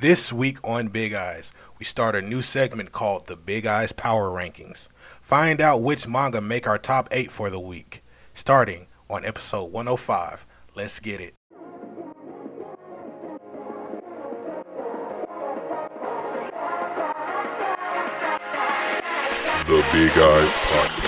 This week on Big Eyes, we start a new segment called the Big Eyes Power Rankings. Find out which manga make our top 8 for the week. Starting on episode 105. Let's get it. The Big Eyes Podcast.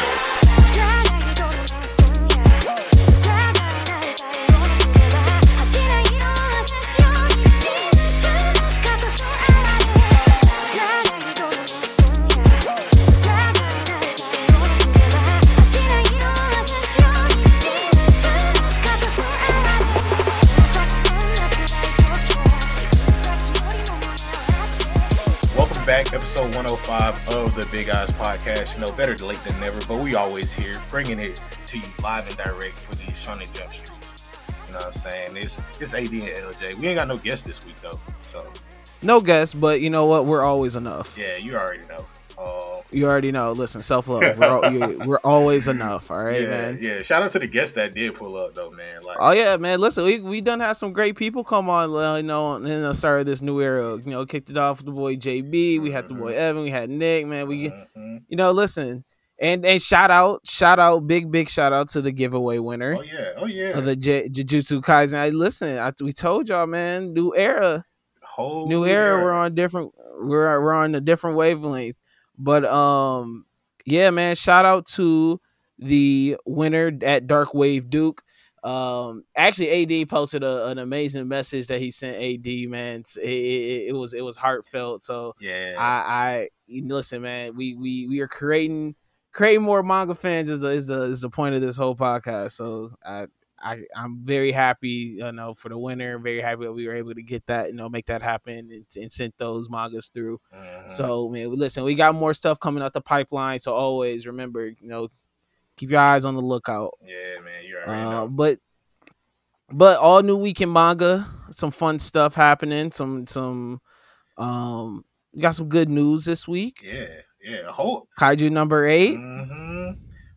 105 of the Big Eyes Podcast. You know, better late than never, but we always here bringing it to you live and direct for these Shonen Jump streets. You know what I'm saying? It's it's AD and LJ. We ain't got no guests this week though, so No guests. but you know what? We're always enough. yeah, you already know. You already know. Listen, self love. We're, you- we're always enough. All right, yeah, man. yeah. Shout out to the guests that did pull up though, man. Like, Oh yeah, man. Listen, we we done had some great people come on. You know, in the start of this new era. You know, kicked it off with the boy JB. We had the boy Evan. We had Nick. Man, we mhm. you know, listen, and and shout out, shout out, big big shout out to the giveaway winner oh yeah, oh yeah. of the J- Jujutsu Kaisen. I listen. I, we told y'all, man. New era. Whole new era we're on different we're we're on a different wavelength but um yeah man shout out to the winner at dark wave duke. Um actually ad posted a, an amazing message that he sent ad man. It, it, it was it was heartfelt. So Yeah, i i listen man we we we are creating creating more manga fans is the is the is the point of this whole podcast. So i I, I'm very happy, you know, for the winner. Very happy that we were able to get that, you know, make that happen and, and sent those mangas through. Mhm. So, man, listen, we got more stuff coming out the pipeline. So always remember, you know, keep your eyes on the lookout. yeah, man, you already Uh, but, but all new weekend manga, some fun stuff happening. Some, some, um, we got some good news this week. Yeah, yeah. Whole Kaiju number 8 hmm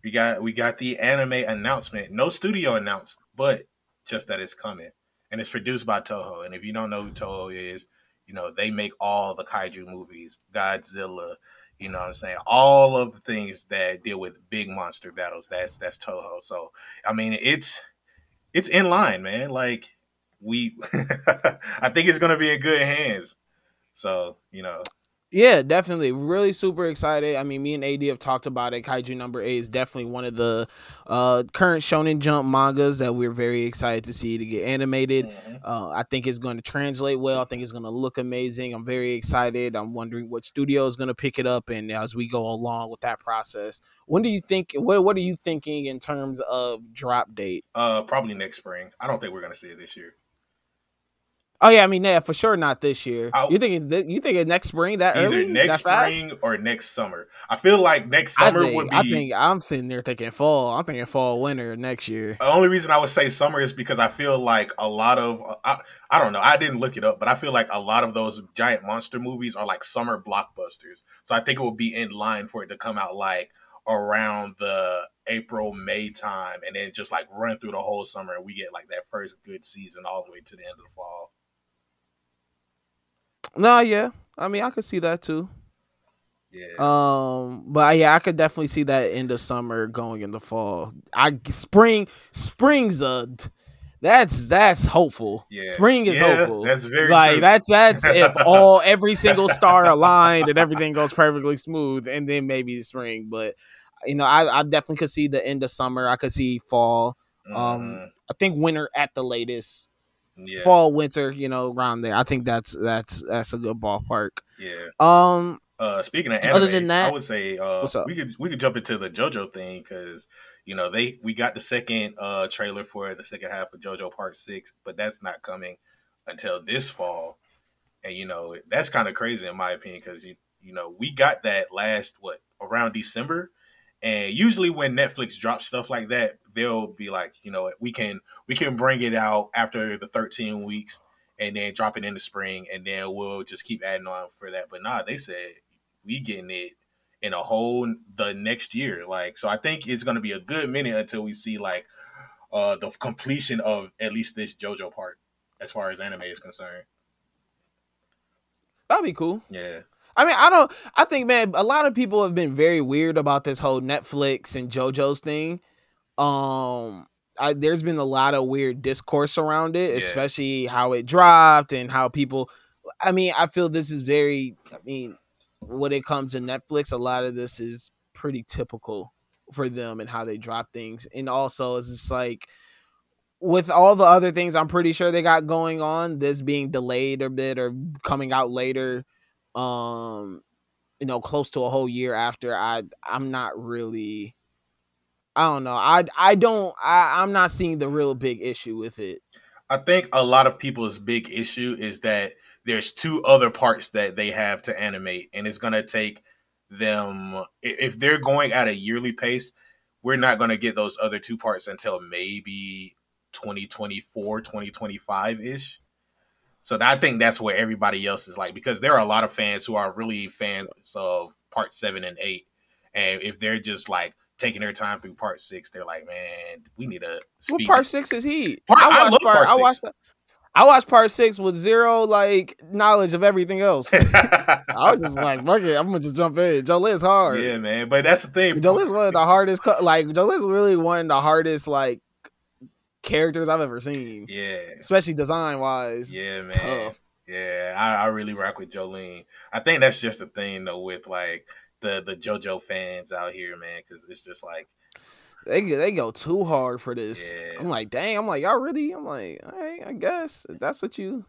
We got we got the anime announcement. No studio announced, but just that it's coming, and it's produced by Toho. And if you don't know who Toho is, you know they make all the kaiju movies, Godzilla. You know what I'm saying? All of the things that deal with big monster battles. That's that's Toho. So I mean, it's it's in line, man. Like we, I think it's gonna be in good hands. So you know, Yeah, definitely. Really super excited. I mean, me and AD have talked about it. Kaiju number eight is definitely one of the uh, current Shonen Jump mangas that we're very excited to see to get animated. mhm. Uh, I think it's going to translate well. I think it's going to look amazing. I'm very excited. I'm wondering what studio is going to pick it up, and as we go along with that process, when do you think? What What are you thinking in terms of drop date? uh, probably next spring. I don't think we're gonna see it this year. Oh yeah, I mean, yeah, for sure not this year. I'll- you thinking? th- You thinking next spring that either early? next that fast? spring or next summer. I feel like next summer think, would be I think I'm sitting there thinking fall. I'm thinking fall, winter next year. the only reason I would say summer is because I feel like a lot of uh, I, I don't know. I didn't look it up, but I feel like a lot of those giant monster movies are like summer blockbusters. So I think it would be in line for it to come out like around the April May time, and then just like run through the whole summer, and we get like that first good season all the way to the end of the fall. No, yeah. I mean, I could see that too. Yeah. Um, but yeah, I could definitely see that end of summer going in the fall. I spring, spring's a that's that's hopeful. Yeah. Spring is Yeah, hopeful. that's very like true. that's that's if all every single star aligned and everything goes perfectly smooth, and then maybe spring. But you know, I, I definitely could see the end of summer. I could see fall. Um, Mhm. I think winter at the latest. Yeah. Fall, winter, you know, around there. I think that's that's that's a good ballpark. Yeah. Um, Uh, speaking of anime, Other than that- I would say uh, What's up? we could we could jump into the JoJo thing because you know they we got the second uh trailer for the second half of JoJo Part Six, but that's not coming until this fall, and you know that's kind of crazy in my opinion because you you know we got that last what around December, and usually when Netflix drops stuff like that, they'll be like you know we can we can bring it out after the thirteen weeks and then drop it in the spring, and then we'll just keep adding on for that. But nah, they said we getting it in a whole the next year. Like, so I think it's gonna be a good minute until we see like uh the completion of at least this JoJo part as far as anime is concerned. that'd be cool. Yeah. I mean, I don't. I think, man, a lot of people have been very weird about this whole Netflix and JoJo's thing. Um, I, there's been a lot of weird discourse around it, Yeah. especially how it dropped and how people. I mean, I feel this is very. I mean, when it comes to Netflix, a lot of this is pretty typical for them and how they drop things, and also it's just like with all the other things I'm pretty sure they got going on, this being delayed a bit or coming out later, um, you know, close to a whole year after, I I'm not really I don't know. I I don't I, I'm not seeing the real big issue with it. I think a lot of people's big issue is that there's two other parts that they have to animate, and it's gonna take them if they're going at a yearly pace. We're not gonna get those other two parts until maybe 2024, 2025 ish. So I think that's where everybody else is like because there are a lot of fans who are really fans of part seven and eight, and if they're just like taking their time through part six, they're like, man, we need a. What part six is he? Part- I watched love part I six. watched I watched part six with zero like knowledge of everything else. I was just like, fuck it, I'm gonna just jump in. Jolyne's hard. Yeah, man. But that's the thing. Jolyne's one of the hardest. Like Jolyne's really one of the hardest like characters I've ever seen, Yeah. especially design wise. Yeah, man. tough. Yeah, I, I really rock with Jolyne. I think that's just the thing though with like the the JoJo fans out here, man, because it's just like, They they go too hard for this. Yeah. I'm like, dang. I'm like, y'all really? I'm like, all right, I guess if that's what you.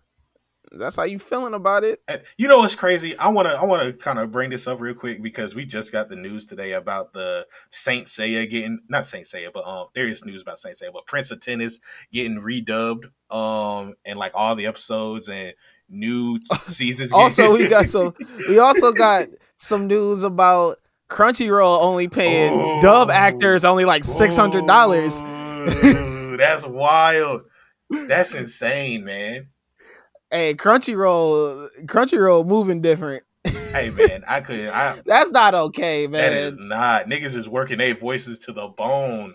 That's how you feeling about it. you know what's crazy? I wanna I wanna kind of bring this up real quick because we just got the news today about the Saint Seiya getting not Saint Seiya, but um there is news about Saint Seiya, but Prince of Tennis getting redubbed, um, and like all the episodes and new seasons. Also, we got some. We also got some news about Crunchyroll only paying dub Oh. actors only like six hundred dollars. Ooh, That's wild. That's insane, man. Hey, Crunchyroll, Crunchyroll moving different. Hey, man, I could. I That's not okay, man. is not niggas is working their voices to the bone.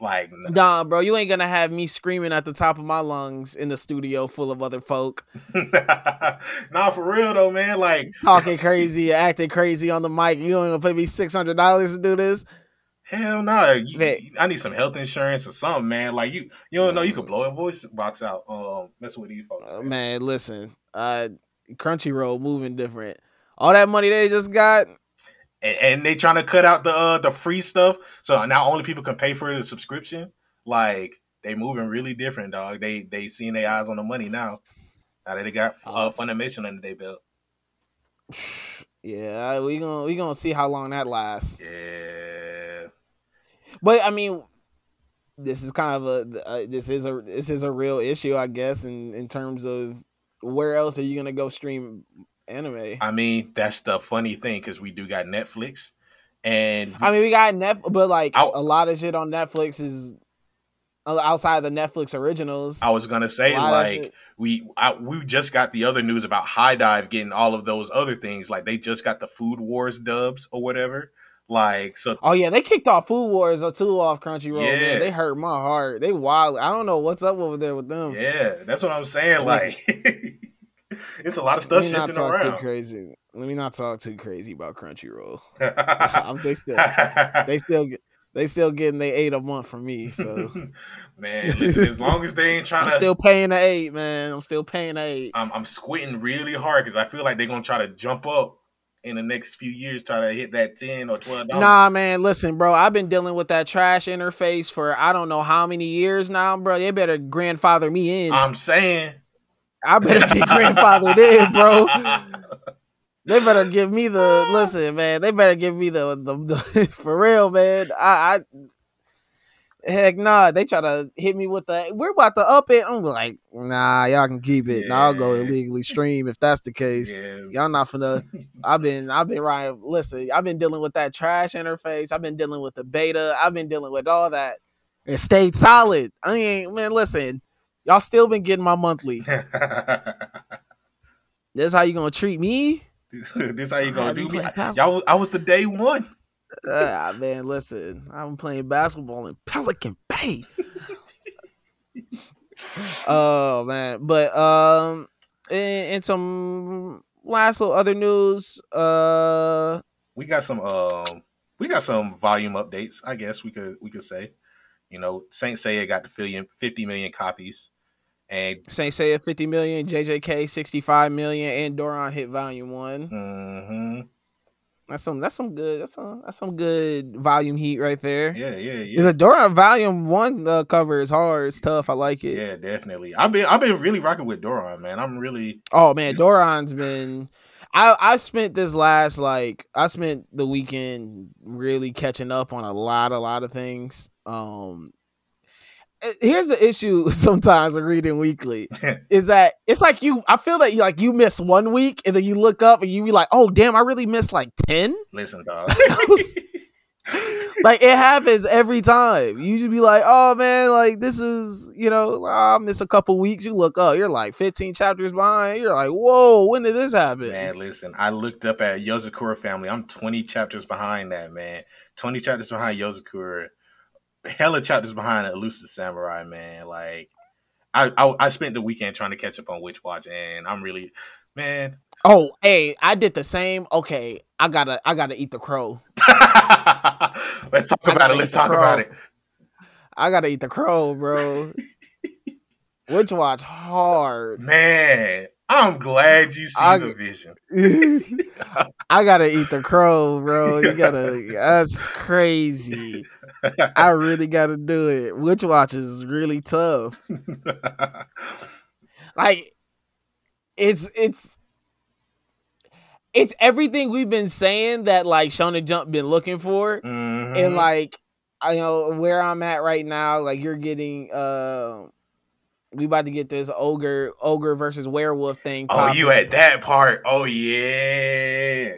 Like, Nah, bro, you ain't gonna have me screaming at the top of my lungs in the studio full of other folk nah, for real though, man. Like, talking crazy, acting crazy on the mic. You don't gonna pay me six hundred dollars to do this? Hell no. Man. I need some health insurance or something, man. Like, you, you don't know you could blow a voice box out. Um, messing with these folks. Uh, man. man, listen, uh, Crunchyroll moving different. All that money they just got, and, and they trying to cut out the uh, the free stuff, so now only people can pay for the subscription. Like they moving really different, dog. They they seeing their eyes on the money now. Now that they got uh, Oh. Funimation under their belt. yeah, we gonna we gonna see how long that lasts. Yeah, But I mean, this is kind of a uh, this is a this is a real issue, I guess, in in terms of where else are you gonna go stream anime? I mean that's the funny thing because we do got Netflix, and I mean, we got Net, but like I'll- a lot of shit on Netflix is outside of the Netflix originals. I was gonna say A lot of like we I, we just got the other news about HIDIVE getting all of those other things. Like they just got the Food Wars dubs or whatever. Like so, Oh yeah, they kicked off Food Wars or two off Crunchyroll. Yeah. Man, they hurt my heart. They wild. I don't know what's up over there with them. yeah, that's what I'm saying. Like it's a lot of stuff Let me not shifting talk too crazy. Let me not talk too crazy about Crunchyroll. I'm, they still they still get they still getting they eight a month from me. So man, listen, as long as they ain't trying I'm to, still paying the eight, man. I'm still paying the eight. I'm, I'm squinting really hard because I feel like they're gonna try to jump up in the next few years, try to hit that ten or twelve dollars. Nah, man, listen, bro. I've been dealing with that trash interface for I don't know how many years now, bro. They better grandfather me in. I'm saying, I better get grandfathered in, bro. They better give me the listen, man. They better give me the the, the for real, man. I, I heck nah. They try to hit me with the we're about to up it. I'm like, nah, y'all can keep it. Nah, I'll go illegally stream if that's the case. yeah, Y'all not finna. I've been I've been right. Listen, I've been dealing with that trash interface. I've been dealing with the beta. I've been dealing with all that. It stayed solid. I ain't man. Listen, y'all still been getting my monthly. This how you gonna treat me? this how you gonna do do me? Y'all, I was the day one. Ah, man, listen, I'm playing basketball in Pelican Bay. oh man, but um, and, in some last little other news. Uh, we got some um we got some volume updates. I guess we could we could say. You know, Saint Seiya got the 50 million copies. And Saint Seiya 50 million, JJK 65 million, and Doron hit volume one. hmm That's some that's some good that's some that's some good volume heat right there. yeah, yeah, yeah. The Doron volume one uh, cover is hard. It's tough. I like it. Yeah, definitely. I've been I've been really rocking with Doron, man. I'm really Oh man, Doron's been. I I spent this last like I spent the weekend really catching up on a lot a lot of things. Um, here's the issue sometimes of reading weekly is that it's like you I feel that you like you miss one week and then you look up and you be like, oh damn, I really missed like ten. listen, dog. like it happens every time. You just be like, oh man, like this is you know, ah, I miss a couple weeks. You look up, you're like 15 chapters behind. You're like, whoa, when did this happen? man, listen. I looked up at Yozakura family. I'm 20 chapters behind that, man. 20 chapters behind Yozakura. Hella chapters behind Elusive Samurai, man. Like I, I I spent the weekend trying to catch up on Witch Watch, and I'm really, man. Oh, hey, I did the same. Okay, I gotta, I gotta eat the crow. Let's talk I about it. Let's talk crow. about it. I gotta eat the crow, bro. Witch watch hard. Man, I'm glad you see I- the vision. I gotta eat the crow, bro. You gotta. That's crazy. I really gotta do it. Witch watch is really tough. Like, it's it's it's everything we've been saying that like Shonen Jump been looking for. Mhm. and like I know where I'm at right now, like you're getting uh we about to get this ogre ogre versus werewolf thing. oh, you at that part? Oh yeah.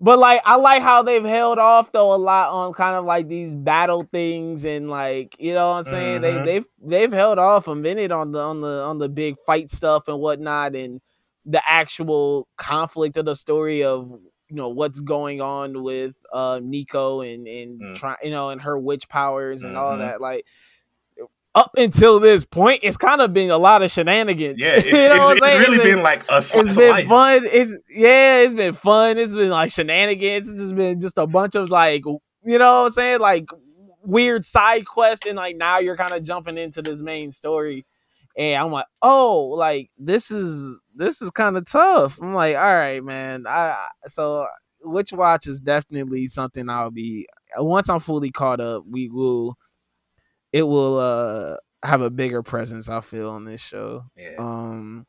But like I like how they've held off though a lot on kind of like these battle things and like you know what I'm saying? Mhm. They they've they've held off a minute on the on the on the big fight stuff and whatnot and the actual conflict of the story of you know what's going on with uh Nico and and Mm. try you know and her witch powers and all Mhm. that like up until this point it's kind of been a lot of shenanigans Yeah, it- You know it's, it's really It's been like a slice it's been fun. It's yeah, it's been fun. It's been like shenanigans. It's just been just a bunch of like you know what I'm saying, like weird side quest, and like now you're kind of jumping into this main story. And I'm like, oh, like this is this is kind of tough. I'm like, all right, man. I so Witch Watch is definitely something I'll be once I'm fully caught up, we will it will uh have a bigger presence, I feel, on this show. Yeah. Um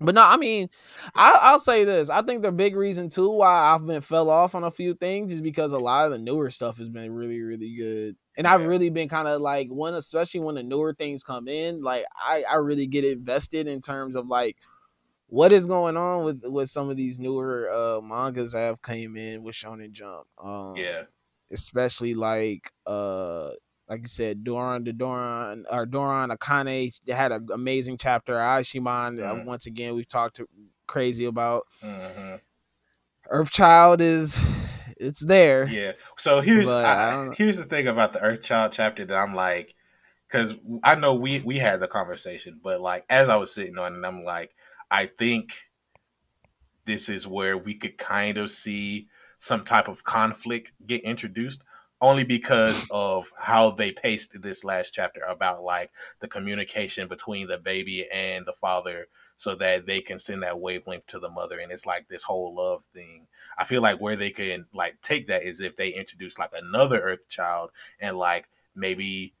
but no, I mean, I, I'll say this. I think the big reason too why I've been fell off on a few things is because a lot of the newer stuff has been really, really good. And I've really been kind of like when, especially when the newer things come in, like I, I really get invested in terms of like what is going on with with some of these newer uh mangas that have came in with Shonen Jump. Um, yeah. especially like uh like you said, Doran the Doran or Doran Akane they had an amazing chapter. Ayashimon, uh, Mhm. once again, we've talked crazy about. hmm Earthchild is it's there. Yeah. So here's I I, here's the thing about the Earthchild chapter that I'm like, because I know we we had the conversation, but like as I was sitting on it, I'm like, I think this is where we could kind of see some type of conflict get introduced only because of how they paced this last chapter about like the communication between the baby and the father so that they can send that wavelength to the mother and it's like this whole love thing. I feel like where they can like take that is if they introduce like another earth child and like maybe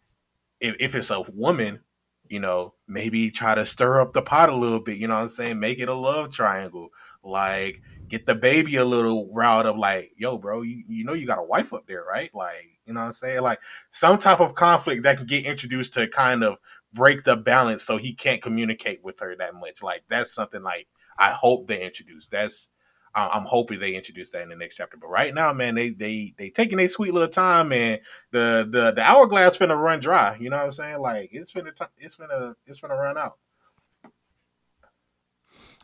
if, if it's a woman you know maybe try to stir up the pot a little bit you know what i'm saying? Make it a love triangle. Like get the baby a little riled up like yo bro you, you know you got a wife up there right? Like you know what i'm saying? Like some type of conflict that can get introduced to kind of break the balance so he can't communicate with her that much. Like that's something like i hope they introduce. That's i'm hoping they introduce that in the next chapter. But right now man they they they taking their sweet little time and the the the hourglass finna run dry. You know what i'm saying? Like it's finna t- it's finna it's finna run out.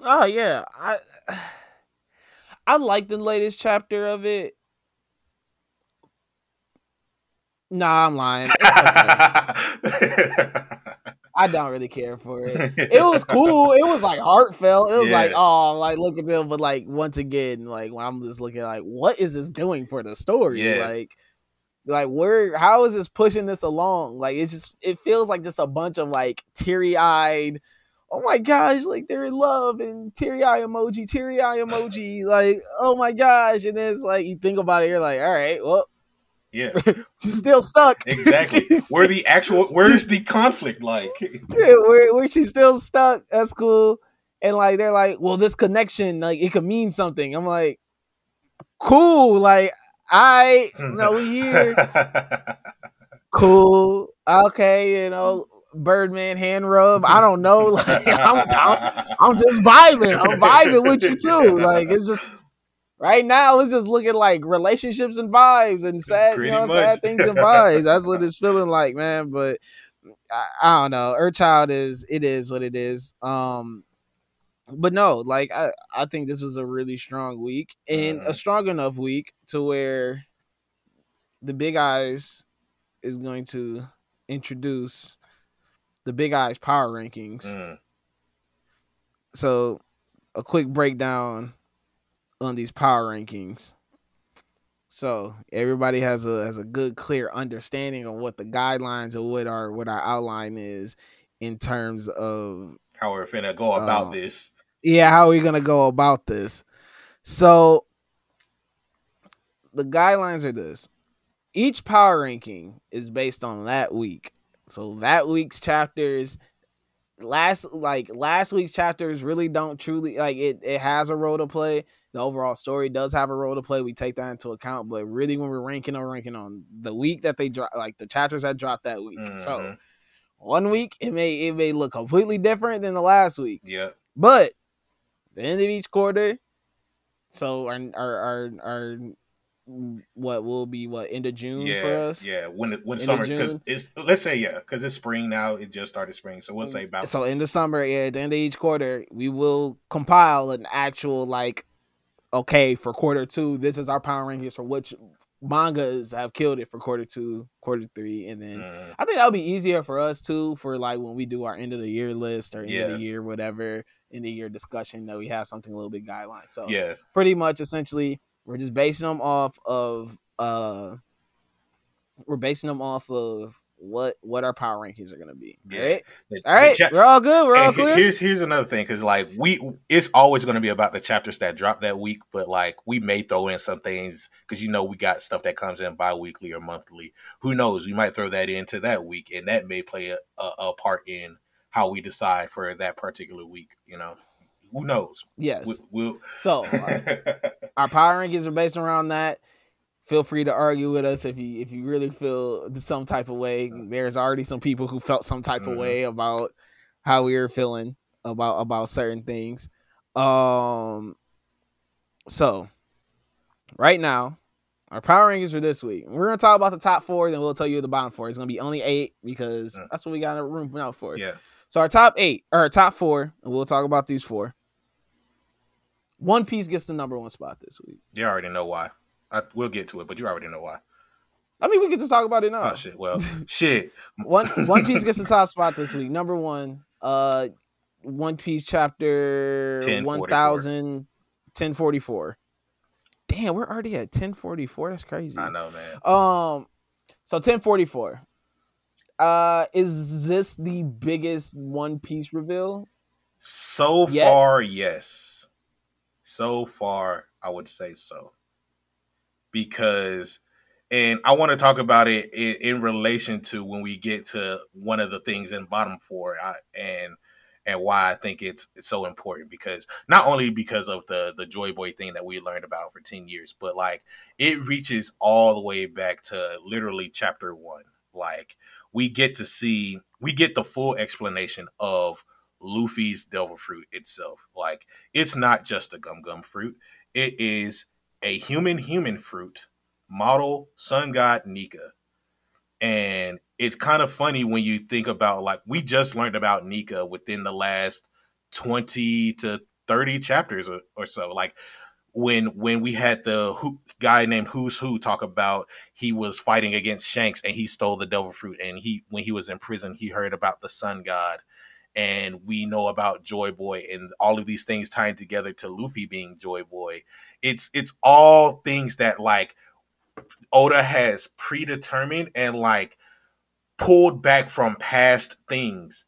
Oh yeah, I I like the latest chapter of it. Nah, I'm lying. It's okay. I I don't really care for it. It was cool. It was like heartfelt. It was Yeah. like, oh, like look at them. But like once again, like when I'm just looking like, what is this doing for the story? Yeah. Like, like where? How is this pushing this along? Like it's just, it feels like just a bunch of like teary eyed. Oh my gosh, like they're in love and teary eye emoji, teary eye emoji, like oh my gosh, and then it's like you think about it, you're like, all right, well, Yeah, she's still stuck. exactly. Where the actual where's the conflict? Like, yeah, where, where she's still stuck. That's cool. And like they're like, well, this connection, like it could mean something. I'm like, cool. Like I you know we here. Cool. Okay, you know, Birdman hand rub. I don't know. Like I'm, I'm, I'm just vibing. I'm vibing with you too. Like it's just right now it's just looking like relationships and vibes and sad, Pretty you know, much. sad things and vibes. That's what it's feeling like, man. But I, I don't know. Earthchild is it is what it is. Um but no, like I, I think this was a really strong week and a Mhm. strong enough week to where the big eyes is going to introduce the big eyes power rankings. Mm, So a quick breakdown on these power rankings. So everybody has a has a good clear understanding of what the guidelines of what our what our outline is in terms of how we're finna go about Oh. this? yeah, how are we gonna go about this? So the guidelines are this. Each power ranking is based on that week. So that week's chapters last like last week's chapters really don't truly like it it has a role to play. The overall story does have a role to play. We take that into account, but really when we're ranking or ranking on the week that they drop like the chapters that dropped that week. So Mhm. one week it may it may look completely different than the last week. Yeah, But the end of each quarter, so our our our, our what will be what end of June yeah, for us. yeah. When when End summer because it's let's say yeah because it's spring now. It just started spring, so we'll say about So in the summer, yeah, at the end of each quarter, we will compile an actual like, okay, for quarter two, this is our power rankings for which mangas have killed it for quarter two, quarter three, and then Mm, I think that'll be easier for us too, for like when we do our end of the year list or end of the year whatever, end of year discussion that we have something a little bit guideline. So yeah, pretty much essentially we're just basing them off of uh we're basing them off of what what our power rankings are gonna be. Yeah. All right. The- All right. cha- we're all good. We're all And he- clear. Here's here's another thing because like we it's always going to be about the chapters that drop that week, but like we may throw in some things because you know we got stuff that comes in bi-weekly or monthly. Who knows? We might throw that into that week, and that may play a, a, a part in how we decide for that particular week. You know, who knows? Yes. We, we'll So our, our power rankings are based around that. Feel free to argue with us if you if you really feel some type of way. There's already some people who felt some type Mhm. of way about how we were feeling about about certain things. Um so right now, our power rankings for this week. We're gonna talk about the top four, then we'll tell you the bottom four. It's gonna be only eight because Mm. that's what we got a room out for. yeah, So our top eight or our top four, and we'll talk about these four. One Piece gets the number one spot this week. you already know why. I, we'll get to it, but you already know why. I mean, we can just talk about it now. Oh shit! Well, shit. One One Piece gets the top spot this week. Number one, uh, One Piece chapter 1044. 1000, 1044. Damn, we're already at 1044. That's crazy. I know, man. Um, so 1044. Uh, is this the biggest One Piece reveal? So Yet? far, yes. So far, I would say so. Because, and I want to talk about it in, in relation to when we get to one of the things in bottom four, I, and and why I think it's, it's so important. Because not only because of the the Joy Boy thing that we learned about for ten years, but like it reaches all the way back to literally chapter one. Like we get to see, we get the full explanation of Luffy's devil fruit itself. Like it's not just a gum gum fruit. It is a human human fruit model sun god Nika. And it's kind of funny when you think about like we just learned about Nika within the last 20 to 30 chapters or, or so. Like when when we had the who, guy named Who's Who talk about he was fighting against Shanks and he stole the devil fruit and he when he was in prison he heard about the sun god and we know about Joy Boy and all of these things tying together to Luffy being Joy Boy. It's it's all things that like Oda has predetermined and like pulled back from past things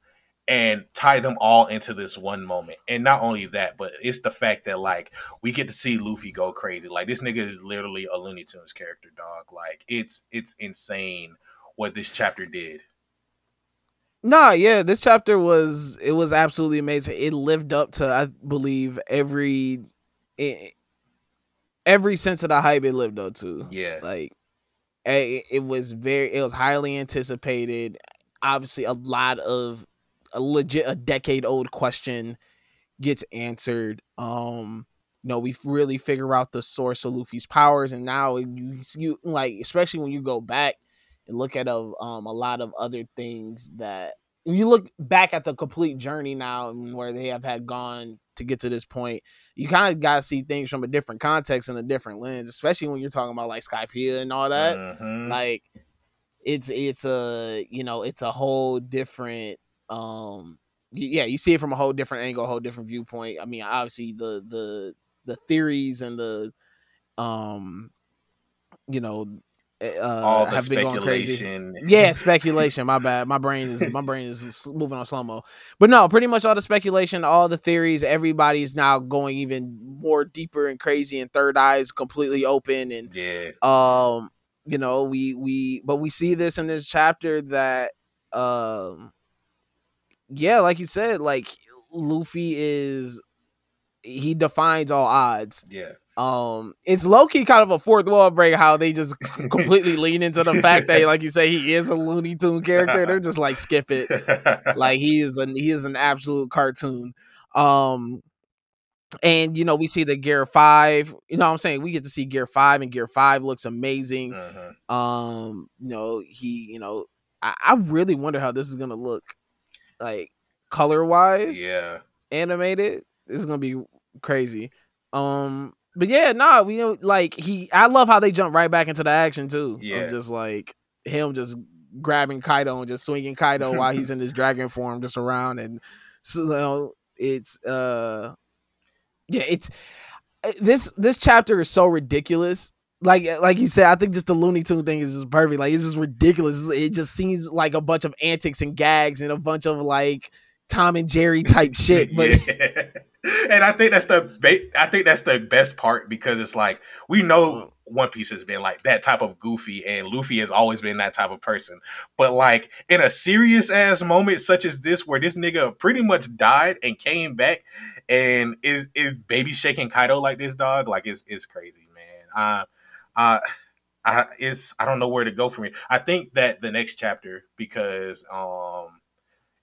and tie them all into this one moment. And not only that, but it's the fact that like we get to see Luffy go crazy. Like this nigga is literally a Looney Tunes character, dog. Like it's it's insane what this chapter did. Nah, yeah, this chapter was it was absolutely amazing. It lived up to I believe every every sense of the hype it lived up to. Yeah. Like it, it was very it was highly anticipated. Obviously a lot of a legit a decade old question gets answered. Um, you know, we really figure out the source of Luffy's powers, and now you you like, especially when you go back look at a um a lot of other things that you look back at the complete journey now and where they have had gone to get to this point, you kind of got to see things from a different context and a different lens, especially when you're talking about like Skypiea and all that. Mhm. Like, it's it's a you know it's a whole different um yeah you see it from a whole different angle a whole different viewpoint i mean obviously the the the theories and the um you know uh all the have been going crazy speculation. yeah speculation my bad my brain is my brain is moving on slow mo but no pretty much all the speculation all the theories everybody's now going even more deeper and crazy and third eyes completely open and yeah. um you know we we but we see this in this chapter that um yeah like you said like luffy is he defines all odds Yeah. Um it's low-key kind of a fourth wall break how they just completely lean into the fact that like you say he is a looney tune character. They're just like skip it. Like he is an he is an absolute cartoon. Um and you know we see the gear five you know what i'm saying? We get to see gear five and gear five looks amazing. Mhm. um you know he you know i, I really wonder how this is gonna look like color wise Yeah. animated? This is gonna be crazy. Um but yeah nah we know like he i love how they jump right back into the action too Yeah. just like him just grabbing kaido and just swinging kaido while he's in his dragon form just around and so you know, it's uh yeah it's uh, this this chapter is so ridiculous like like you said i think just the looney tune thing is just perfect like it's just ridiculous it just seems like a bunch of antics and gags and a bunch of like tom and jerry type shit but. And I think that's the ba- I think that's the best part because it's like we know One Piece has been like that type of goofy, and Luffy has always been that type of person. But like in a serious ass moment such as this, where this nigga pretty much died and came back, and is is baby shaking Kaido like this dog, like it's it's crazy, man. Uh, uh, I it's I don't know where to go from here. I think that the next chapter because um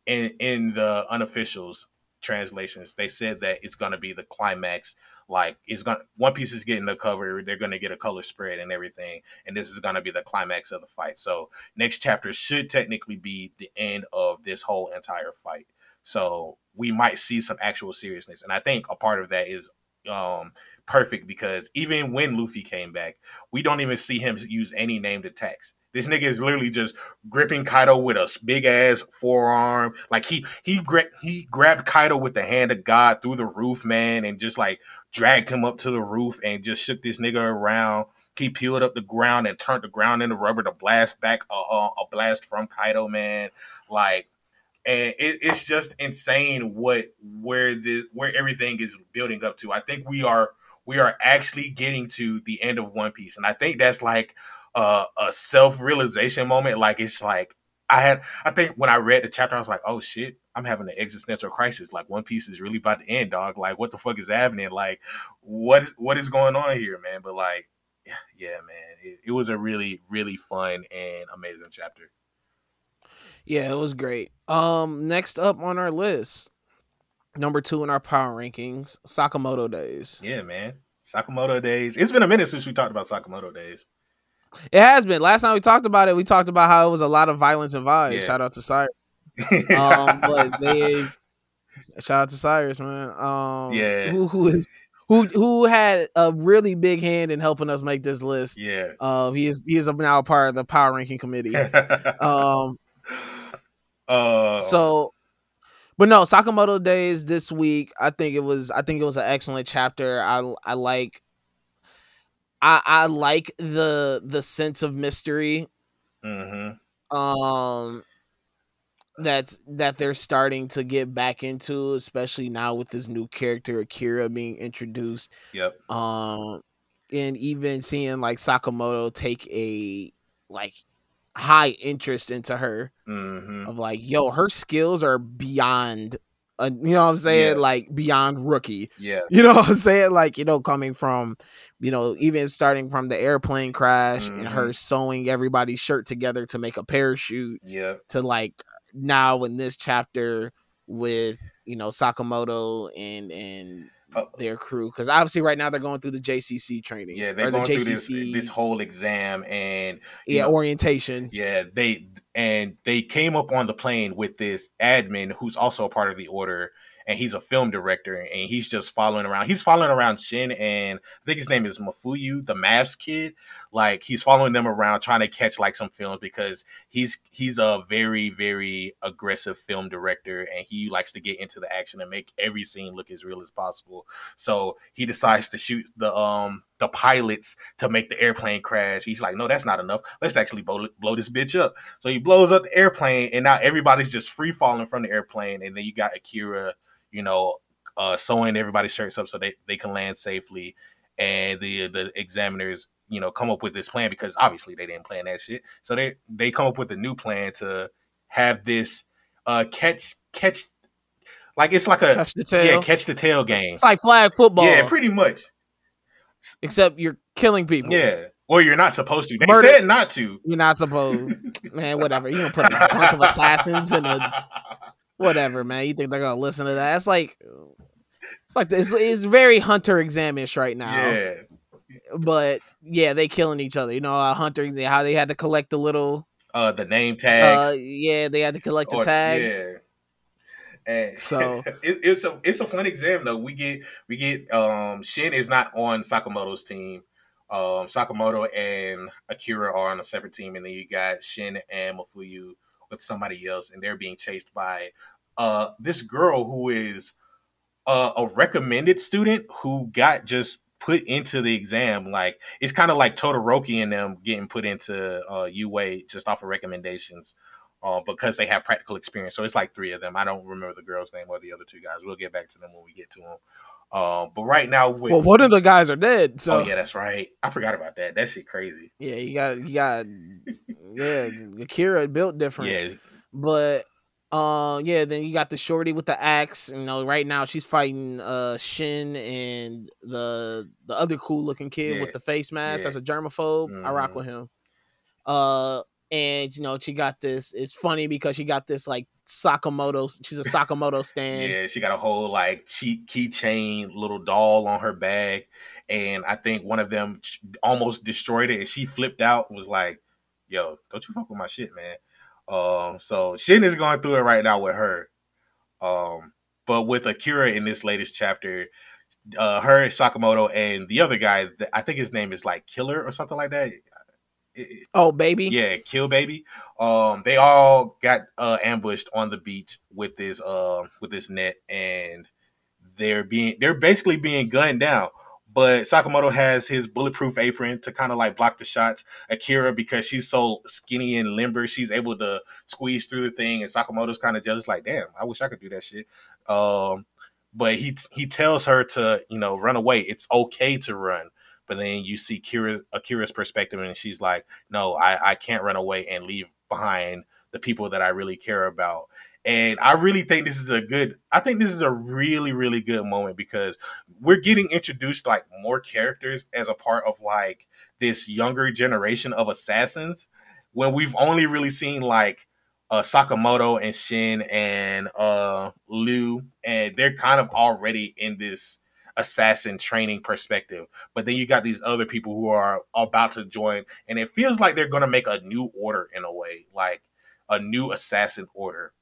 in in the unofficials translations they said that it's going to be the climax like it's going to one piece is getting the cover they're going to get a color spread and everything and this is going to be the climax of the fight. So next chapter should technically be the end of this whole entire fight. So we might see some actual seriousness and i think a part of that is um perfect because even when luffy came back we don't even see him use any named attacks this nigga is literally just gripping Kaido with a big ass forearm. Like he he he grabbed Kaido with the hand of God through the roof, man, and just like dragged him up to the roof and just shook this nigga around. He peeled up the ground and turned the ground into rubber to blast back a, a, a blast from Kaido, man. Like, and it, it's just insane what where the where everything is building up to. I think we are we are actually getting to the end of One Piece, and I think that's like uh, a self realization moment. Like it's like I had. I think when I read the chapter, I was like, "Oh shit, I'm having an existential crisis. Like One Piece is really about to end, dog. Like what the fuck is happening? Like what is what is going on here, man?" But like, yeah, yeah man, it, it was a really really fun and amazing chapter. Yeah, it was great. Um, next up on our list, number two in our power rankings, Sakamoto Days. Yeah, man. Sakamoto days. It's been a minute since we talked about Sakamoto days. It has been. Last time we talked about it, we talked about how it was a lot of violence and vibes. Yeah. Shout out to Cyrus. Um, but they shout out to Cyrus, man. Um, Yeah. who who is who who had a really big hand in helping us make this list. Yeah. Uh, he is he is now a part of the power ranking committee. Um, uh, so, but no, Sakamoto Days this week. I think it was. I think it was an excellent chapter. I I like. I I like the the sense of mystery. mhm. Um. That's that they're starting to get back into, especially now with this new character Akira being introduced. Yep. Um, and even seeing like Sakamoto take a like high interest into her hmm of like, yo, her skills are beyond, uh, you know what I'm saying? Yeah. Like beyond rookie. Yeah. You know what I'm saying? Like, you know, coming from, you know, even starting from the airplane crash and Mm-hmm. her sewing everybody's shirt together to make a parachute Yeah. to like now in this chapter with, you know, Sakamoto and, and, Uh, their crew because obviously right now they're going through the JCC training yeah. They're the going through this this whole exam and yeah know, orientation Yeah, they and they came up on the plane with this admin who's also a part of the order, and he's a film director, and he's just following around. He's following around Shin, and I think his name is Mafuyu, the mask kid. Like he's following them around, trying to catch like some films because he's he's a very very aggressive film director, and he likes to get into the action and make every scene look as real as possible. So he decides to shoot the um the pilots to make the airplane crash. He's like, no, that's not enough. Let's actually blow, blow this bitch up. So he blows up the airplane, and now everybody's just free falling from the airplane. And then you got Akira, you know, uh, sewing everybody's shirts up so they, they can land safely. And the the examiners, you know, come up with this plan because obviously they didn't plan that shit. So they they come up with a new plan to have this uh catch catch like it's like a catch the tail yeah catch the tail game. it's like flag football Yeah, pretty much. Except you're killing people Yeah. Or you're not supposed to. They Murder- said not to. you're not supposed man whatever you gonna put a bunch of assassins in a whatever man you think they're gonna listen to that it's like it's like it's, it's very hunter examish right now Yeah. but yeah they killing each other you know uh, hunter how they had to collect the little Uh the name tags. uh yeah they had to collect the or- tags Yeah. And So- it, it's a it's a fun exam though. We get we get um Shin is not on Sakamoto's team. Um Sakamoto and Akira are on a separate team, and then you got Shin and Mafuyu with somebody else, and they're being chased by uh this girl who is uh, a recommended student who got just put into the exam. Like it's kind of like Todoroki and them getting put into uh, UA just off of recommendations. Uh, because they have practical experience, so it's like three of them. I don't remember the girl's name or the other two guys. We'll get back to them when we get to them. Um, but right now, with, well one of the guys are dead so oh yeah, that's right. I forgot about that. That shit crazy. yeah you got you got yeah akira built different Yeah, But uh yeah, then you got the shorty with the axe. You know, right now she's fighting uh Shin and the the other cool looking kid Yeah. with the face mask Yeah. that's a germaphobe. I rock Mhm. with him. Uh and you know, she got this it's funny because she got this like Sakamoto she's a Sakamoto stand. Yeah, she got a whole like keychain little doll on her bag, and I think one of them almost destroyed it, and she flipped out. Was like, "Yo, don't you fuck with my shit, man." Um, so Shin is going through it right now with her. Um, but with Akira in this latest chapter, uh, her Sakamoto and the other guy, I think his name is like Killer or something like that. It- Oh baby. yeah, kill baby. Um, they all got uh ambushed on the beach with this uh with this net, and they're being they're basically being gunned down. But Sakamoto has his bulletproof apron to kind of like block the shots. Akira, because she's so skinny and limber, she's able to squeeze through the thing. And Sakamoto's kind of jealous, like, damn, I wish I could do that shit. Um, but he he tells her to you know run away. It's okay to run. But then you see Kira, Akira's perspective, and she's like, "No, I, I can't run away and leave behind the people that I really care about." And I really think this is a good. I think this is a really, really good moment because we're getting introduced like more characters as a part of like this younger generation of assassins. When we've only really seen like uh, Sakamoto and Shin and uh, Liu, and they're kind of already in this assassin training perspective. But then you got these other people who are about to join, and it feels like they're going to make a new order in a way, like a new assassin order.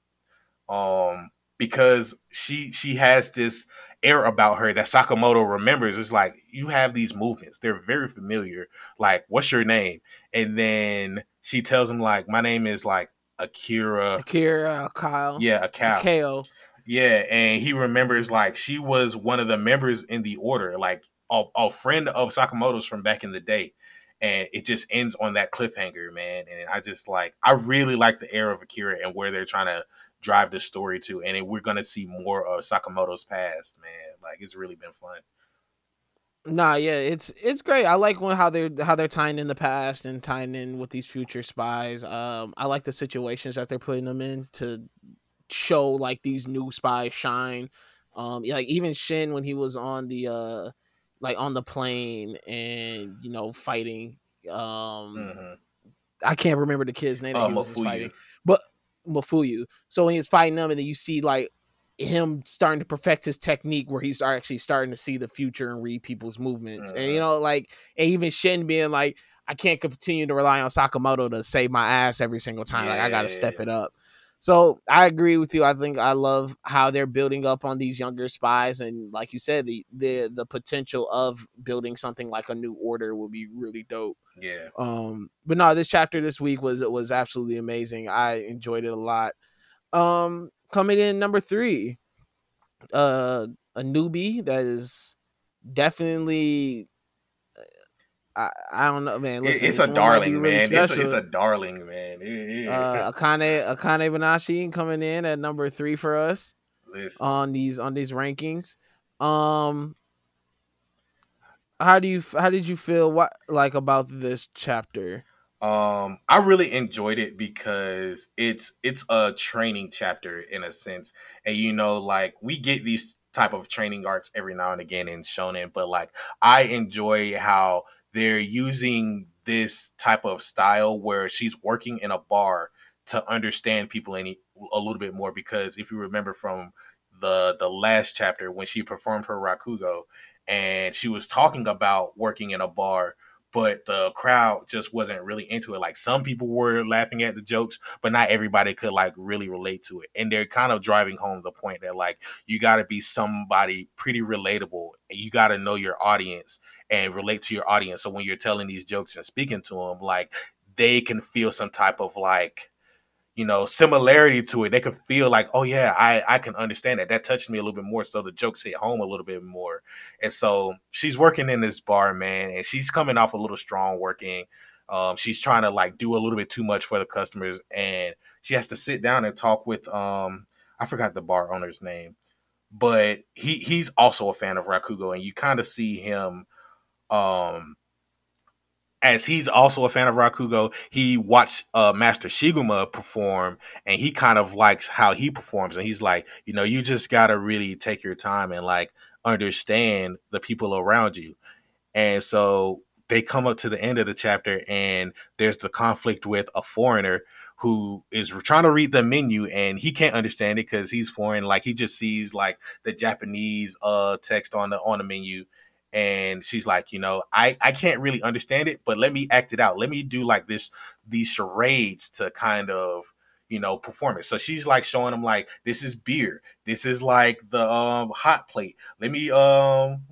Um, because she she has this air about her that Sakamoto remembers. It's like you have these movements; they're very familiar. Like, what's your name? And then she tells him like, my name is like Akira. Akira, Kyle. Yeah, Akao. Akeo. Yeah, and he remembers like she was one of the members in the order, like a, a friend of Sakamoto's from back in the day. And it just ends on that cliffhanger, man. And I just like, I really like the air of Akira and where they're trying to drive the story to. And we're gonna see more of Sakamoto's past, man. Like it's really been fun. Nah, yeah, it's it's great. I like when how they're how they're tying in the past and tying in with these future spies. Um, I like the situations that they're putting them in to show like these new spies shine. Um, yeah, like even Shin when he was on the uh, like on the plane and you know fighting. Um, Mhm. I can't remember the kid's name that Uh, he was Mafuyu. fighting, but Mafuyu. So when he's fighting them, and then you see like him starting to perfect his technique, where he's actually starting to see the future and read people's movements, and you Mhm. know, like and even Shin being like, I can't continue to rely on Sakamoto to save my ass every single time. Like I got to step Yeah. it up. So I agree with you. I think I love how they're building up on these younger spies, and like you said, the the the potential of building something like a new order will be really dope. Yeah. Um, but no, this chapter this week was it was absolutely amazing. I enjoyed it a lot. Um, coming in number three, uh, a newbie that is definitely. I, I don't know, man. Listen, it's a one might be darling, really man. It's a, it's a darling, man. It- uh, Akane Akane Banashi coming in at number three for us Listen. on these on these rankings. Um, how do you how did you feel what like about this chapter? Um, I really enjoyed it because it's it's a training chapter in a sense, and you know, like we get these type of training arcs every now and again in shonen, but like I enjoy how they're using this type of style where she's working in a bar to understand people any a little bit more because if you remember from the the last chapter when she performed her rakugo and she was talking about working in a bar but the crowd just wasn't really into it. Like some people were laughing at the jokes, but not everybody could like really relate to it. And they're kind of driving home the point that like you got to be somebody pretty relatable. And you got to know your audience and relate to your audience. So when you're telling these jokes and speaking to them, like they can feel some type of like you know similarity to it. They can feel like oh yeah i i can understand that. That touched me a little bit more so the jokes hit home a little bit more. And so she's working in this bar man and she's coming off a little strong working. Um she's trying to like do a little bit too much for the customers and she has to sit down and talk with um i forgot the bar owner's name but he he's also a fan of rakugo and you kind of see him um as he's also a fan of Rakugo, he watched uh, Master Shiguma perform, and he kind of likes how he performs. And he's like, you know, you just gotta really take your time and like understand the people around you. And so they come up to the end of the chapter, and there's the conflict with a foreigner who is trying to read the menu, and he can't understand it because he's foreign. Like he just sees like the Japanese uh text on the on the menu and she's like you know i i can't really understand it but let me act it out. Let me do like this these charades to kind of you know perform it. So she's like showing him like this is beer. This is like the um hot plate. Let me um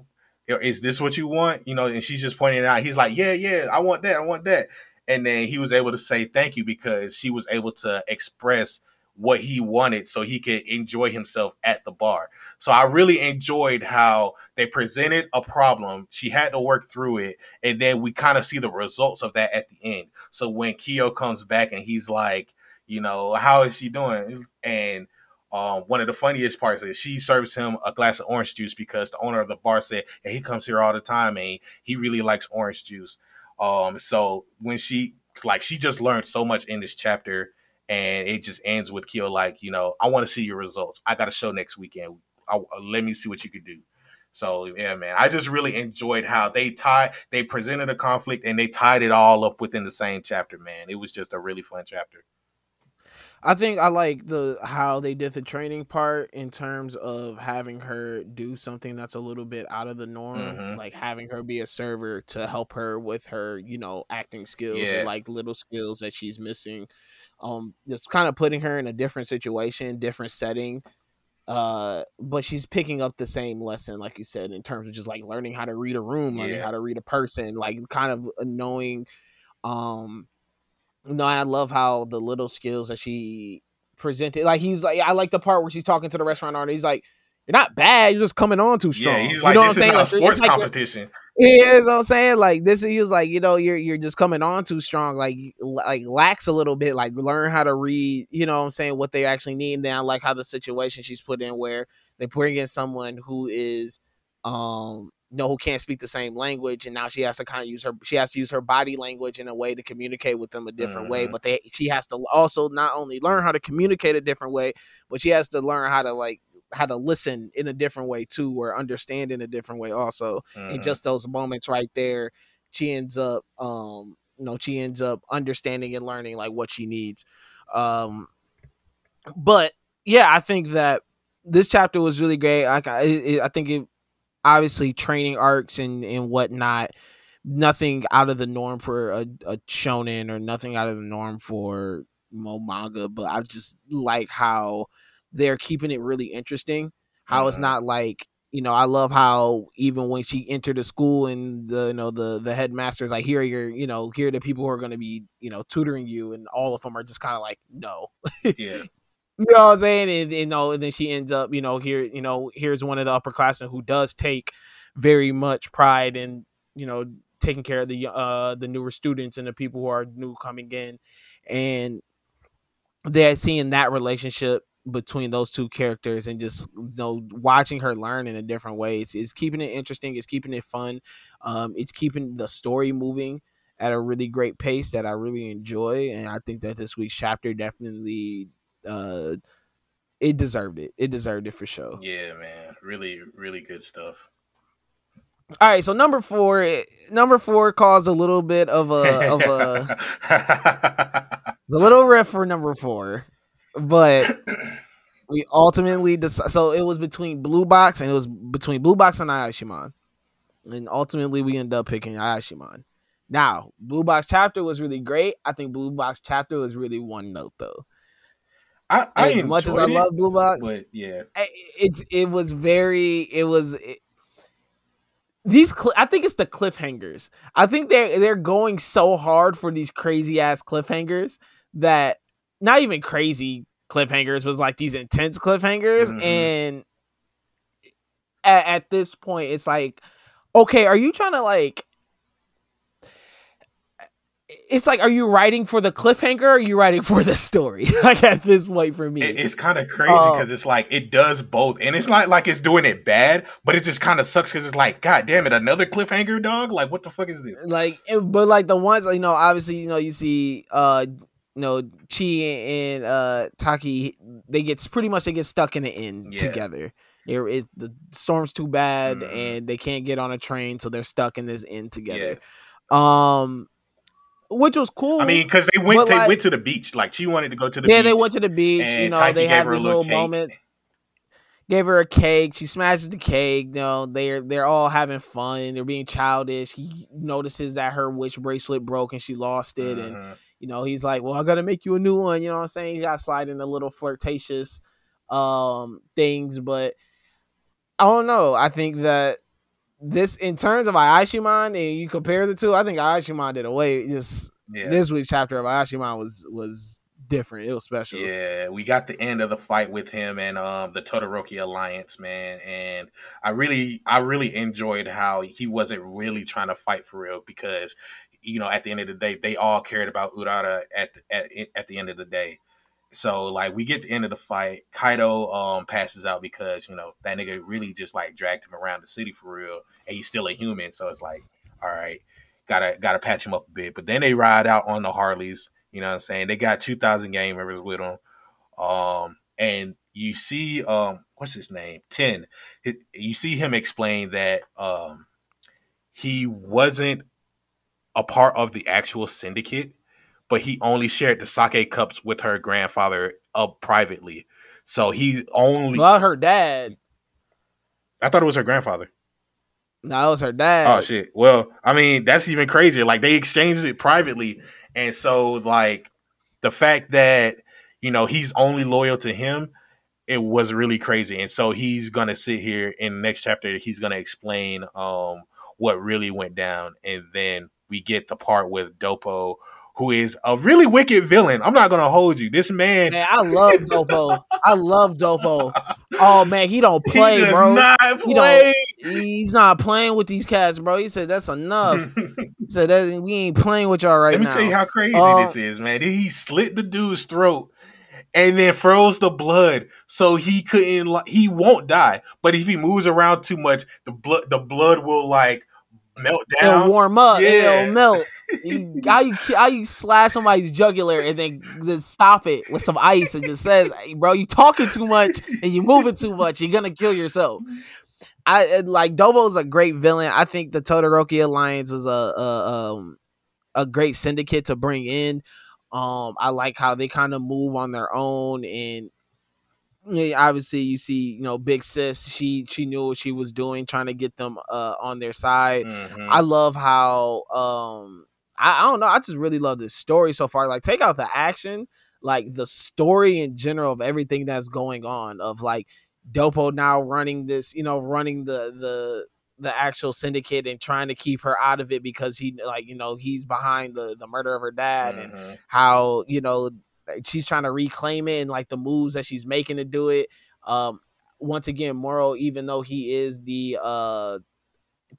is this what you want? You know and she's just pointing out. He's like yeah yeah i want that i want that. And then he was able to say thank you because she was able to express what he wanted so he could enjoy himself at the bar so I really enjoyed how they presented a problem. She had to work through it, and then we kind of see the results of that at the end. So when Kyo comes back and he's like, you know, how is she doing? And um, one of the funniest parts is she serves him a glass of orange juice because the owner of the bar said, "Hey, he comes here all the time and he really likes orange juice." Um, so when she like she just learned so much in this chapter, and it just ends with Kyo like, you know, I want to see your results. I got a show next weekend. I, let me see what you could do. So yeah, man, I just really enjoyed how they tied, they presented a conflict and they tied it all up within the same chapter. Man, it was just a really fun chapter. I think I like the how they did the training part in terms of having her do something that's a little bit out of the norm, Mhm. like having her be a server to help her with her, you know, acting skills Yeah. like little skills that she's missing. Um, just kind of putting her in a different situation, different setting, uh but she's picking up the same lesson like you said in terms of just like learning how to read a room learning Yeah. how to read a person like kind of knowing um no i love how the little skills that she presented like he's like i like the part where she's talking to the restaurant owner he's like you're not bad you're just coming on too strong Yeah, he's you like, know what i'm saying is not a Like, sports it's like competition. Yeah, that's what I'm saying. Like this, is, he was like, you know, you're you're just coming on too strong. Like like lax a little bit. Like learn how to read. You know, what I'm saying what they actually need. I like how the situation she's put in where they bring in someone who is, um, you know, who can't speak the same language, and now she has to kind of use her. She has to use her body language in a way to communicate with them a different way. Mhm. But they she has to also not only learn how to communicate a different way, but she has to learn how to like how to listen in a different way too, or understand in a different way also. And Mhm. just those moments right there she ends up um you know she ends up understanding and learning like what she needs. Um but yeah i think that this chapter was really great. I, I, it- I think it obviously training arcs and and whatnot nothing out of the norm for a, a shonen or nothing out of the norm for mo manga but i just like how they're keeping it really interesting how it's Mhm. not like you know i love how even when she entered the school and the you know the the headmasters like here are your you know here are the people who are going to be you know tutoring you and all of them are just kind of like no yeah. you know what I'm saying? And you know, and then she ends up, you know, here, you know, here's one of the upperclassmen who does take very much pride in, you know, taking care of the uh the newer students and the people who are new coming in. And they're seeing that relationship between those two characters and just you know watching her learn in a different way. It's, it's keeping it interesting, it's keeping it fun. Um, it's keeping the story moving at a really great pace that I really enjoy. And I think that this week's chapter definitely uh it deserved it. It deserved it for sure. Yeah, man. Really, really good stuff. All right, so number four, eh, number four caused a little bit of a of a the little riff for number four, but we ultimately decided. So it was between Blue Box and it was between Blue Box and Ayashimon, and ultimately we ended up picking Ayashimon. Now, Blue Box chapter was really great. I think Blue Box chapter was really one note though. I, I As much as I it, love Blue Box, but yeah, it's it was very it was it, these cl- I think it's the cliffhangers. I think they're they're going so hard for these crazy ass cliffhangers that not even crazy cliffhangers was like these intense cliffhangers Mhm. and at, at this point it's like okay are you trying to like it's like are you writing for the cliffhanger or are you writing for the story like at this point for me it, it's kind of crazy because it's like it does both, and it's not like it's doing it bad, but it just kind of sucks because it's like, god damn it, another cliffhanger, dog. Like, what the fuck is this? like but like the ones you know obviously you know you see uh you know chi and uh Taiki they get pretty much they get stuck in the inn Yeah. together it, it, the storm's too bad Mhm. and they can't get on a train so they're stuck in this inn Yeah, together um which was cool I mean, because they went, they like- went to the beach. Like, she wanted to go to the beach. yeah beach. they went to the beach you know Taiki they her this little little moment gave her a cake. She smashes the cake. You know, they're they're all having fun. They're being childish. He notices that her witch bracelet broke and she lost it, and Mhm. You know he's like, "Well, I gotta make you a new one." You know what I'm saying? He got sliding a little flirtatious um things, but I don't know. I think that this, in terms of Ayashimon, and you compare the two, I think Ayashimon did away. Just yeah. this week's chapter of Ayashimon was was different. It was special. Yeah, we got the end of the fight with him and um the Todoroki alliance, man. And I really I really enjoyed how he wasn't really trying to fight for real because you know, at the end of the day, they all cared about Urara at at at the end of the day. So like we get the end of the fight, Kaido um passes out because, you know, that nigga really just like dragged him around the city for real and he's still a human, so it's like, all right, gotta gotta patch him up a bit. But then they ride out on the Harleys, you know what I'm saying? They got two thousand game members with them. Um and you see um what's his name? Ten. You see him explain that um he wasn't a part of the actual syndicate, but he only shared the sake cups with her grandfather up privately. So he only Well, her dad. I thought it was her grandfather. No, it was her dad. Oh shit. Well, I mean, that's even crazier. Like they exchanged it privately. And so like the fact that, you know, he's only loyal to him, it was really crazy. And so he's gonna sit here in the next chapter. He's gonna explain um what really went down, and then we get the part with Dopo, who is a really wicked villain. I'm not gonna hold you. This man, Man, I love Dopo. I love Dopo. Oh man, he don't play, he bro. not He play. He's not playing with these cats, bro. He said that's enough. He said that we ain't playing with y'all right now. Let me now. tell you how crazy Um, this is, man. He slit the dude's throat and then froze the blood so he couldn't. He won't die, but if he moves around too much, the blood the blood will like melt down. It'll warm up. Yeah. It'll melt. You, how you how you slash somebody's jugular and then, then stop it with some ice and just says, hey, "Bro, you talking too much and you moving too much. You're gonna kill yourself." I like Dobo's a great villain. I think the Todoroki Alliance is a, a um a great syndicate to bring in. Um, I like how they kind of move on their own and. Obviously, you see, you know, Big Sis. She she knew what she was doing, trying to get them uh, on their side. Mhm. I love how um I, I don't know, I just really love this story so far. Like take out the action, like the story in general of everything that's going on, of like Dopo now running this, you know, running the the the actual syndicate and trying to keep her out of it because he like, you know, he's behind the the murder of her dad and Mhm. how you know she's trying to reclaim it and like the moves that she's making to do it um once again Maruo even though he is the uh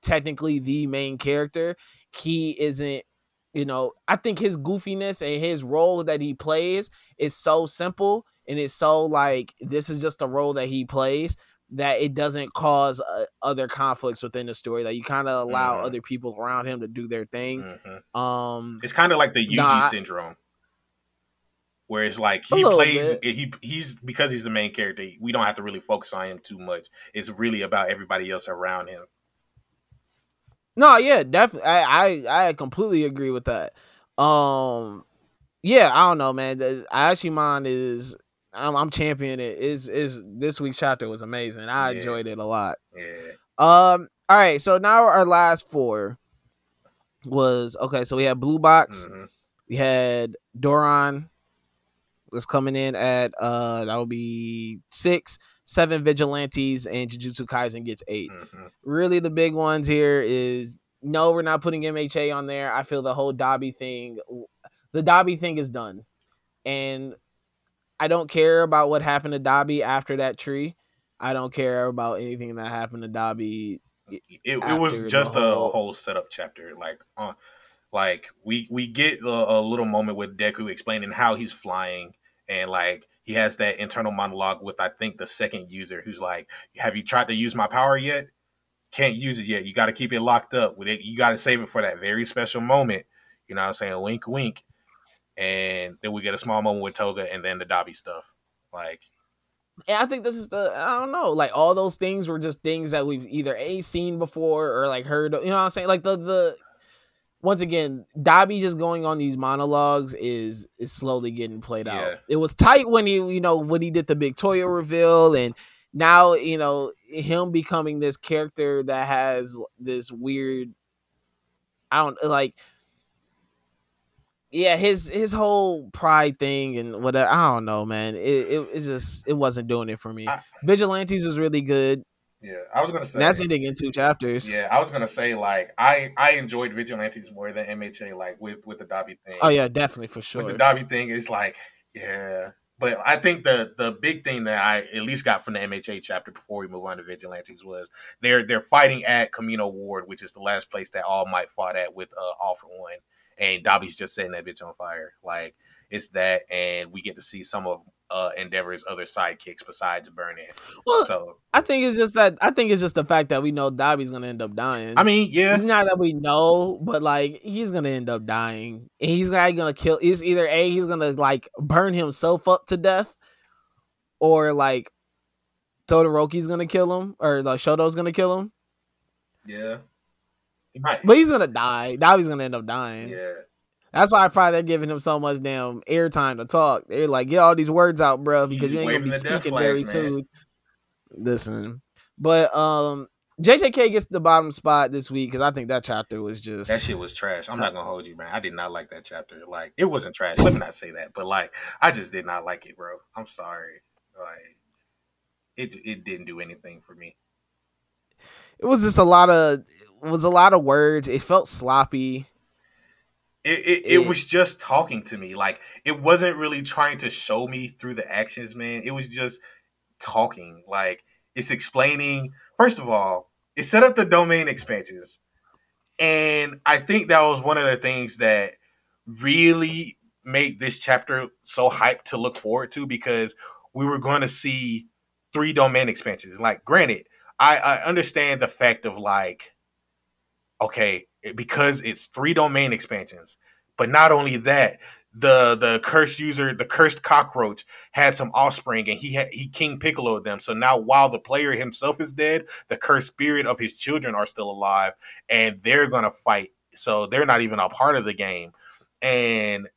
technically the main character he isn't you know i think his goofiness and his role that he plays is so simple and it's so like this is just a role that he plays that it doesn't cause uh, other conflicts within the story that you kind of allow Mhm. other people around him to do their thing Mhm. um It's kind of like the Yuji Nah, syndrome, where it's like he plays. bit. He he's because he's the main character. We don't have to really focus on him too much. It's really about everybody else around him. No, yeah, definitely. I, I I completely agree with that. Um, yeah, I don't know, man. Ayashimon is I'm, I'm championing it. Is is this week's chapter was amazing. I Yeah. enjoyed it a lot. Yeah. Um, all right, so now our last four was okay. So we had Blue Box, Mhm. we had Doron was coming in at uh that would be six, seven vigilantes, and Jujutsu Kaisen gets eight Mhm. really the big ones here is no, we're not putting MHA on there. I feel the whole Dabi thing, the Dabi thing is done, and I don't care about what happened to Dabi after that tree. I don't care about anything that happened to Dabi. It, it was just a whole- whole setup chapter. Like, uh, like we we get a, a little moment with Deku explaining how he's flying, and like he has that internal monologue with I think the second user who's like, "Have you tried to use my power yet? Can't use it yet. You got to keep it locked up with it. You got to save it for that very special moment." You know what I'm saying? Wink, wink. And then we get a small moment with Toga, and then the Dabi stuff. Like, And I think this is the I don't know, like all those things were just things that we've either a seen before or like heard. You know what I'm saying? Like the the once again, Dabi just going on these monologues is is slowly getting played Yeah. out. It was tight when he you know when he did the big Toya mm-hmm. reveal, and now you know him becoming this character that has this weird. I don't like. Yeah, his his whole pride thing and whatever. I don't know, man. It it, it just it wasn't doing it for me. I- Vigilantes was really good. Yeah, I was gonna say And that's ending in two chapters. Yeah, I was gonna say like I I enjoyed Vigilantes more than MHA like with with the Dabi thing. Oh yeah, definitely for sure. With the Dabi thing, it's like yeah, but I think the the big thing that I at least got from the MHA chapter before we move on to Vigilantes was they're they're fighting at Kamino Ward, which is the last place that All Might fought at with uh, All for One, and Dabi's just setting that bitch on fire. Like it's that, and we get to see some of uh Endeavor's other sidekicks besides Burning. well, So I think it's just that I think it's just the fact that we know Dabi's gonna end up dying. I mean, yeah, It's not that we know, but like he's gonna end up dying. And he's not gonna kill. It's either a he's gonna like burn himself up to death, or like Todoroki's gonna kill him, or like Shoto's gonna kill him. yeah. He. But he's gonna die. Dabi's gonna end up dying. Yeah. That's why I probably they're giving him so much damn airtime to talk. They're like, get all these words out, bro, because He's you ain't gonna be speaking very man. soon. Listen, but um, JJK gets the bottom spot this week because I think that chapter was just That shit was trash. I'm not gonna hold you, man. I did not like that chapter. Like it wasn't trash. Let me not say that, but like I just did not like it, bro. I'm sorry. Like it it didn't do anything for me. It was just a lot of it was a lot of words. It felt sloppy. It, it, it was just talking to me. Like it wasn't really trying to show me through the actions, man. It was just talking. Like it's explaining. First of all, it set up the domain expansions, and I think that was one of the things that really made this chapter so hyped to look forward to because we were going to see three domain expansions. Like, granted, I, I understand the fact of like, okay, because it's three domain expansions, but not only that, the the cursed user, the cursed cockroach, had some offspring, and he had he King Piccolo them. So now, while the player himself is dead, the cursed spirit of his children are still alive, and they're gonna fight. So they're not even a part of the game, and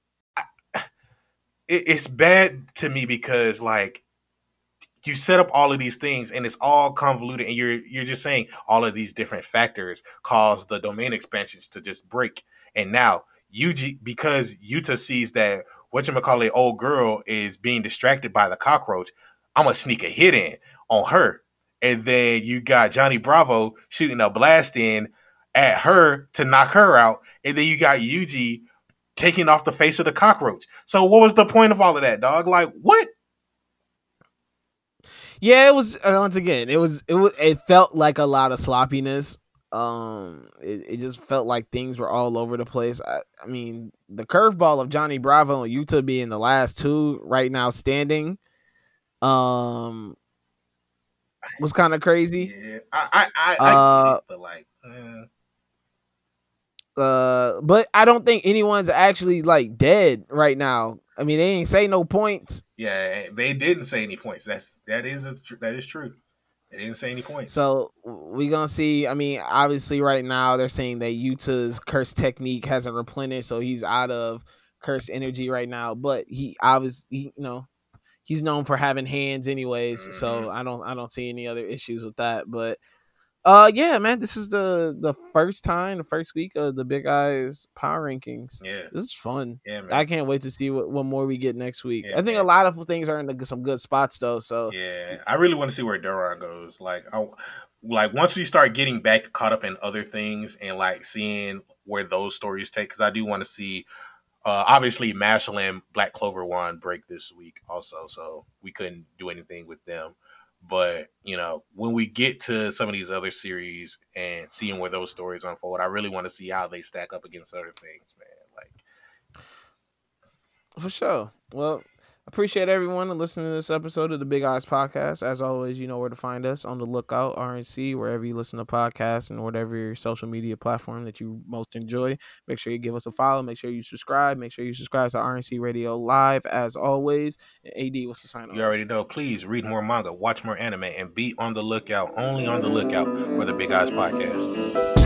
it, it's bad to me because like you set up all of these things and it's all convoluted and you're you're just saying all of these different factors cause the domain expansions to just break and now Yuji because Yuta sees that what you call whatchamacallit old girl is being distracted by the cockroach, I'm gonna sneak a hit in on her. And then you got Johnny Bravo shooting a blast in at her to knock her out. And then you got Yuji taking off the face of the cockroach. So what was the point of all of that, dog? Like what? Yeah, it was uh, once again. It was it was it felt like a lot of sloppiness. Um, it, it just felt like things were all over the place. I, I mean, the curveball of Johnny Bravo and Yuta being the last two right now standing, um, was kind of crazy. Yeah, I, I, I, uh, it, but like, eh. uh, but I don't think anyone's actually like dead right now. I mean, they ain't say no points. Yeah, they didn't say any points. That's that is a, that is true. They didn't say any points. So we gonna see. I mean, obviously, right now they're saying that Yuta's curse technique hasn't replenished, so he's out of curse energy right now. But he obviously, you know, he's known for having hands, anyways. Mm-hmm. So I don't, I don't see any other issues with that. But uh, yeah, man, this is the the first time, the first week of the Big Eyes Power Rankings. Yeah, this is fun. Yeah, man. I can't wait to see what, what more we get next week. Yeah, I think man. a lot of things are in the, some good spots though. So yeah, I really want to see where Doron goes. Like, I like once we start getting back caught up in other things and like seeing where those stories take, because I do want to see. Uh, obviously, and Black Clover won break this week also, so we couldn't do anything with them. But you know, when we get to some of these other series and seeing where those stories unfold, I really want to see how they stack up against other things, man. Like, for sure. Well, appreciate everyone listening to this episode of the Big Eyes Podcast. As always, you know where to find us on the lookout, RNC, wherever you listen to podcasts and whatever your social media platform that you most enjoy. Make sure you give us a follow. Make sure you subscribe. Make sure you subscribe to RNC Radio Live as always. AD, what's the sign off? You already know. Please read more manga, watch more anime, and be on the lookout, only on the lookout for the Big Eyes Podcast.